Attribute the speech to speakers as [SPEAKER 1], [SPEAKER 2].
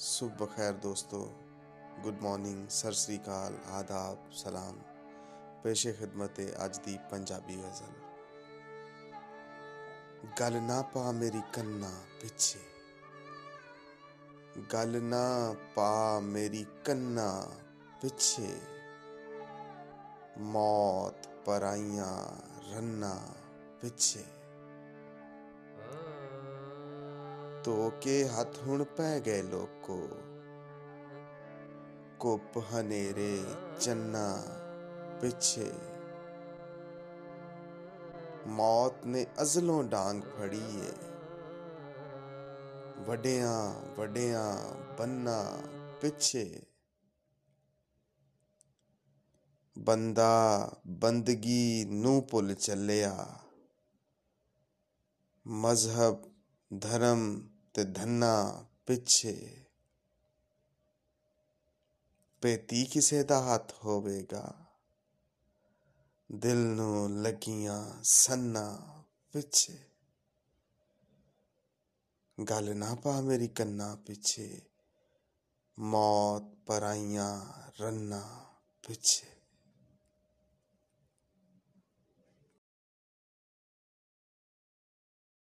[SPEAKER 1] ਸੁਬਹ ਬਖੈਰ ਦੋਸਤੋ, good morning, Sat Sri ਅਕਾਲ, ਆਦਾਬ, ਸਲਾਮ। ਪੇਸ਼ੇ ਖਿਦਮਤ ਅੱਜ ਦੀ ਪੰਜਾਬੀ ਗਜ਼ਲ। ਗੱਲ ਨਾ ਪਾ ਮੇਰੀ ਕੰਨਾ ਪਿੱਛੇ। ਗੱਲ ਨਾ ਪਾ ਮੇਰੀ ਕੰਨਾ ਪਿੱਛੇ। ਮੌਤ ਪਰਾਈਆਂ ਰੰਨਾ ਪਿੱਛੇ। તોકે હાથુણ પે ગયે લોકો કોપ હનેરે ચન્ના પીછે मौत ने अजलों डांग फड़ी है वडिया वडिया बन्ना पिछे। बंदा बंदगी नू पुल चलिया मज़हब, धर्म ਤੇ ਧੰਨਾ ਪਿੱਛੇ। ਪੇਤੀ ਕਿਸੇ ਦਾ ਹੱਥ ਹੋਵੇਗਾ। ਦਿਲ ਨੂੰ ਲੱਗੀਆਂ ਸੰਨਾ ਪਿੱਛੇ। ਗੱਲ ਨਾ ਪਾ ਮੇਰੀ ਕੰਨਾ ਪਿੱਛੇ। ਮੌਤ ਪਰਾਈਆਂ ਰੰਨਾ ਪਿੱਛੇ।